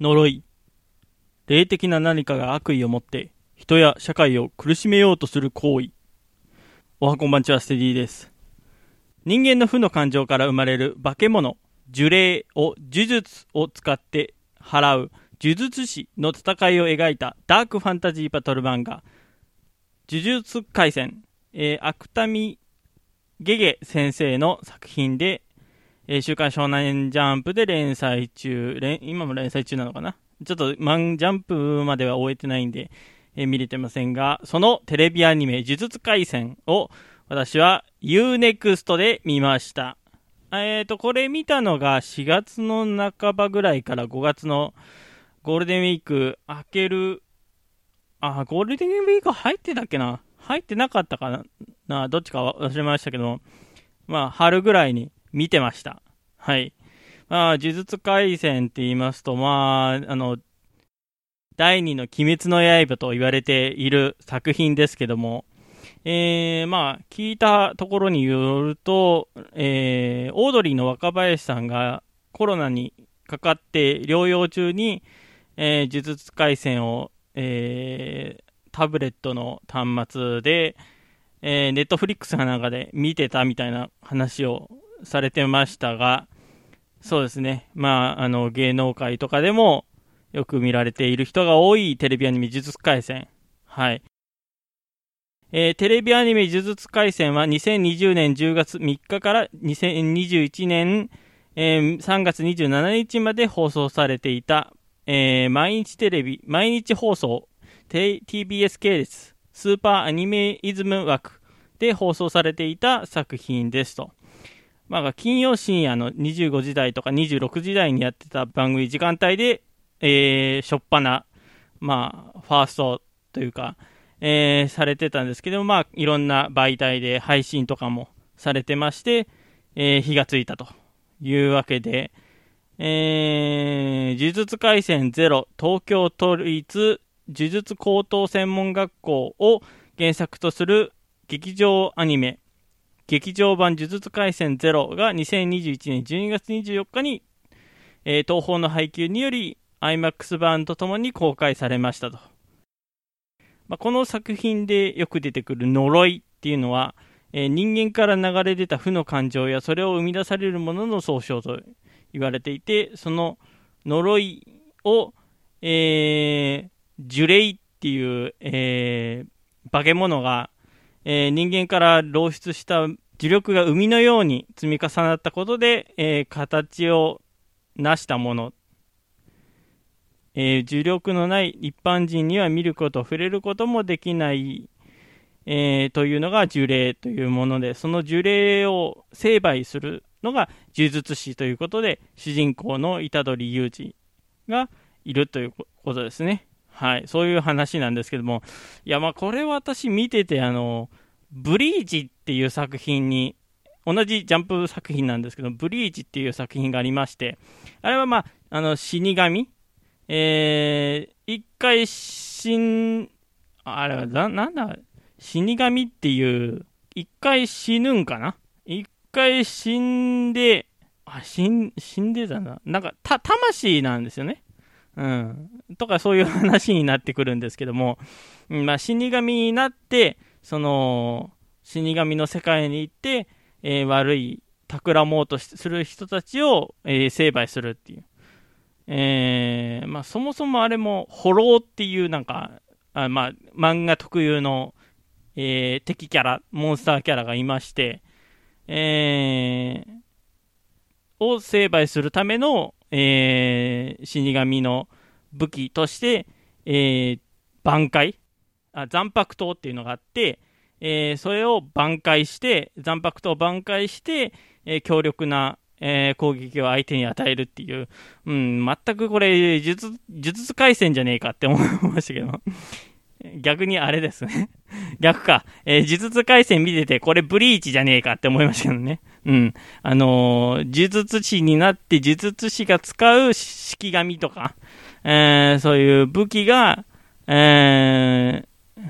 呪い。霊的な何かが悪意を持って人や社会を苦しめようとする行為。おはこんばんちは、ステディです。人間の負の感情から生まれる化け物、呪霊を呪術を使って払う呪術師の戦いを描いたダークファンタジーバトル漫画、呪術廻戦、えー、芥見ゲゲ先生の作品で、えー、週刊少年ジャンプで連載中、今も連載中なのかな？ちょっとマンジャンプまでは終えてないんで、えー、見れてませんが、そのテレビアニメ、呪術廻戦を私は UNEXT で見ました。えっ、ー、と、これ見たのが4月の半ばぐらいから5月のゴールデンウィーク明ける、あ、ゴールデンウィーク入ってたっけな？入ってなかったかな？どっちか忘れましたけど、まあ、春ぐらいに見てました。はい。まあ、呪術廻戦って言いますと、まあ、あの、第二の鬼滅の刃と言われている作品ですけども、えー、まあ、聞いたところによると、えー、オードリーの若林さんがコロナにかかって療養中に、えー、呪術廻戦を、えー、タブレットの端末で、えー、ネットフリックスかなんかで見てたみたいな話をされてましたが、そうですね。まあ、あの、芸能界とかでもよく見られている人が多いテレビアニメ呪術廻戦。はい。えー、テレビアニメ呪術廻戦は2020年10月3日から2021年、えー、3月27日まで放送されていた、えー、毎日テレビ、毎日放送、TBS 系列、スーパーアニメイズム枠で放送されていた作品ですと。まあ、金曜深夜の25時台とか26時台にやってた番組時間帯で、えー、しょっぱな、まあ、ファーストというか、えー、されてたんですけど、まあ、いろんな媒体で配信とかもされてまして、えー、火がついたというわけで、えー、呪術廻戦ゼロ東京都立呪術高等専門学校を原作とする劇場アニメ劇場版呪術廻戦ゼロが2021年12月24日に、えー、東宝の配給により IMAX 版とともに公開されましたと。まあ、この作品でよく出てくる呪いっていうのは、えー、人間から流れ出た負の感情やそれを生み出されるものの総称と言われていて、その呪いを、えー、呪霊っていう、えー、化け物がえー、人間から漏出した呪力が海のように積み重なったことで、えー、形を成したもの、えー、呪力のない一般人には見ること、触れることもできない、えー、というのが呪霊というもので、その呪霊を成敗するのが呪術師ということで、主人公の虎杖裕二がいるということですね。はい、そういう話なんですけども、いや、まあ、これ私見てて、あの、ブリーチっていう作品に、同じジャンプ作品なんですけど、ブリーチっていう作品がありまして、あれはまあ、あの、死神えー、一回死ん、あれはな、なんだ、死神っていう、一回死ぬんかな？一回死んで、あ、死ん、死んでたな。なんか、た、魂なんですよね。うん、とかそういう話になってくるんですけども、まあ、死神になって、その死神の世界に行って、えー、悪い、企もうとする人たちを、えー、成敗するっていう。えー、まあ、そもそもあれも、ホローっていうなんか、あまあ、漫画特有の、え、敵キャラ、モンスターキャラがいまして、え、を成敗するための、えー、死神の武器として、えー、挽回あ、残白刀っていうのがあって、えー、それを挽回して、残白刀を挽回して、えー、強力な、えー、攻撃を相手に与えるっていう、うん、全くこれ、術、術回戦じゃねえかって思いましたけど。逆にあれですね。逆か。えー、呪術廻戦見てて、これブリーチじゃねえかって思いましたけどね。うん。あのー、呪術師になって呪術師が使う式紙とか、えー、そういう武器が、えー、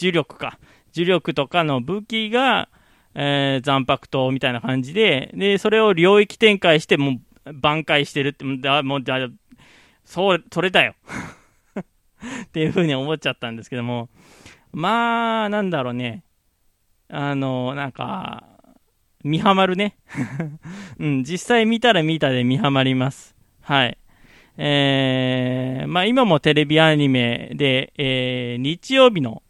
呪力か。呪力とかの武器が、えー、残白刀みたいな感じで、で、それを領域展開して、もう、挽回してるって、もう、だそう、それだよ っていうふうに思っちゃったんですけども、まあ、なんだろうね。あの、なんか、見はまるね。うん、実際見たら見たで見はまります。はい。えー、まあ今もテレビアニメで、えー、日曜日の、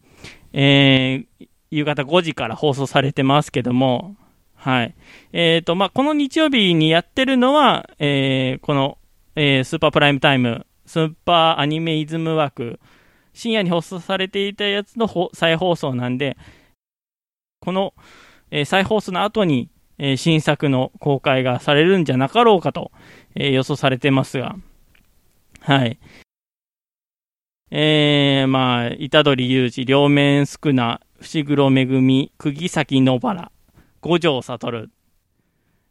えー、夕方5時から放送されてますけども、はい。えっ、ー、と、まあこの日曜日にやってるのは、えー、この、えー、スーパープライムタイム、スーパーアニメイズム枠、深夜に放送されていたやつの再放送なんで、この、えー、再放送の後に、えー、新作の公開がされるんじゃなかろうかと、えー、予想されてますが、はい。えー、まあ、虎杖悠仁、両面宿儺、伏黒めぐみ、釘崎野薔薇、五条悟、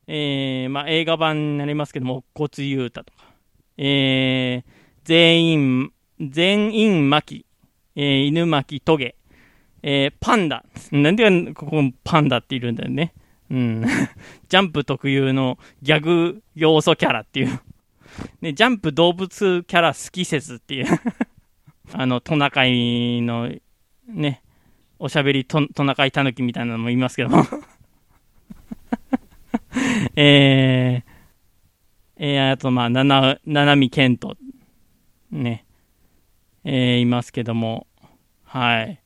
えー、まあ、映画版になりますけども、骨優太とか、えー、全員、全員巻、えー、犬巻トゲ、えー、パンダ。なんでここパンダっているんだよね。うん。ジャンプ特有のギャグ要素キャラっていうね、ジャンプ動物キャラ好き説っていう あの、トナカイの、ね、おしゃべりトトナカイタヌキみたいなのもいますけども えー、えー、あと、まあ、なな、ななみけんと、ね、えー、いますけども、はい。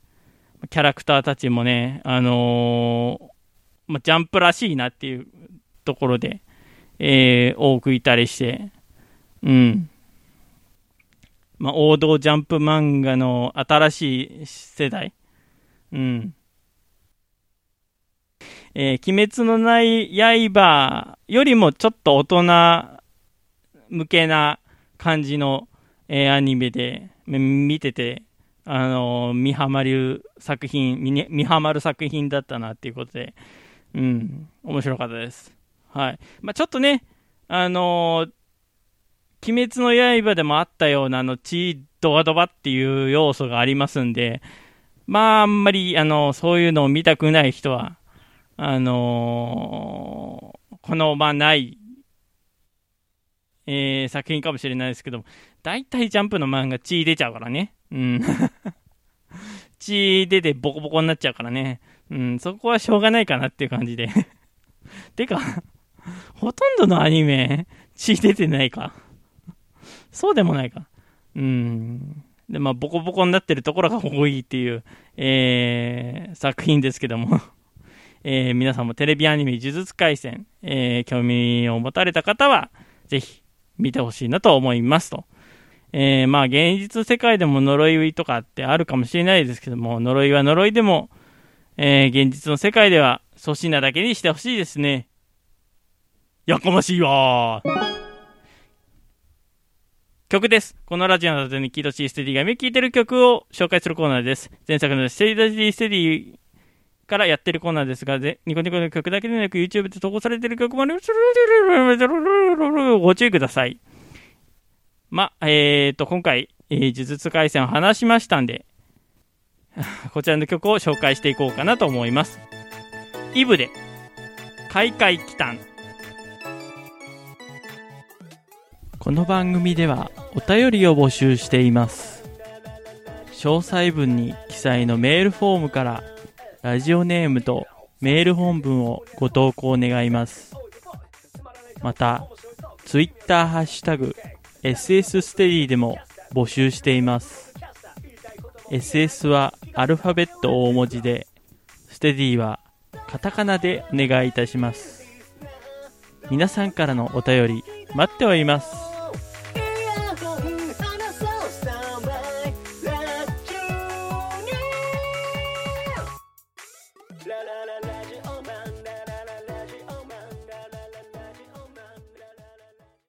キャラクターたちもね、あのー、まあ、ジャンプらしいなっていうところで、えー、多くいたりして、うん。まあ、王道ジャンプ漫画の新しい世代。うん。えー、鬼滅のない刃よりもちょっと大人向けな感じの、えー、アニメで見てて、あのー、見はまる作品見、見はまる作品だったなっていうことで、うん、面白かったです。はい。まあ、ちょっとね、あのー、鬼滅の刃でもあったような、あの、血ドバドバっていう要素がありますんで、まあ、あんまり、あの、そういうのを見たくない人は、あのー、この、まあ、ない、えー、作品かもしれないですけど、大体ジャンプの漫画血出ちゃうからね。うん。血出てボコボコになっちゃうからね。うん、そこはしょうがないかなっていう感じで。てか、ほとんどのアニメ、血出てないか。そうでもないか。うん。で、まあ、ボコボコになってるところが多いっていう、えー、作品ですけども えー、皆さんもテレビアニメ呪術廻戦、えー、興味を持たれた方は、ぜひ見てほしいなと思いますと。えー、まあ、現実世界でも呪いとかってあるかもしれないですけども、呪いは呪いでも、えー、現実の世界では粗品だけにしてほしいですね。やかましいわ。曲です。このラジオの後に聴いてほしいステディが目聴いてる曲を紹介するコーナーです。前作のステディステディからやってるコーナーですが、ニコニコの曲だけでなく YouTube で投稿されてる曲もご注意ください。まあ、えーと、今回、えー、呪術廻戦を話しましたんで、こちらの曲を紹介していこうかなと思います。イブで、開会期間。この番組ではお便りを募集しています詳細文に記載のメールフォームからラジオネームとメール本文をご投稿願いますまたツイッターハッシュタグ SS ステディでも募集しています。SS はアルファベット大文字でステディはカタカナでお願いいたします。皆さんからのお便り待っております。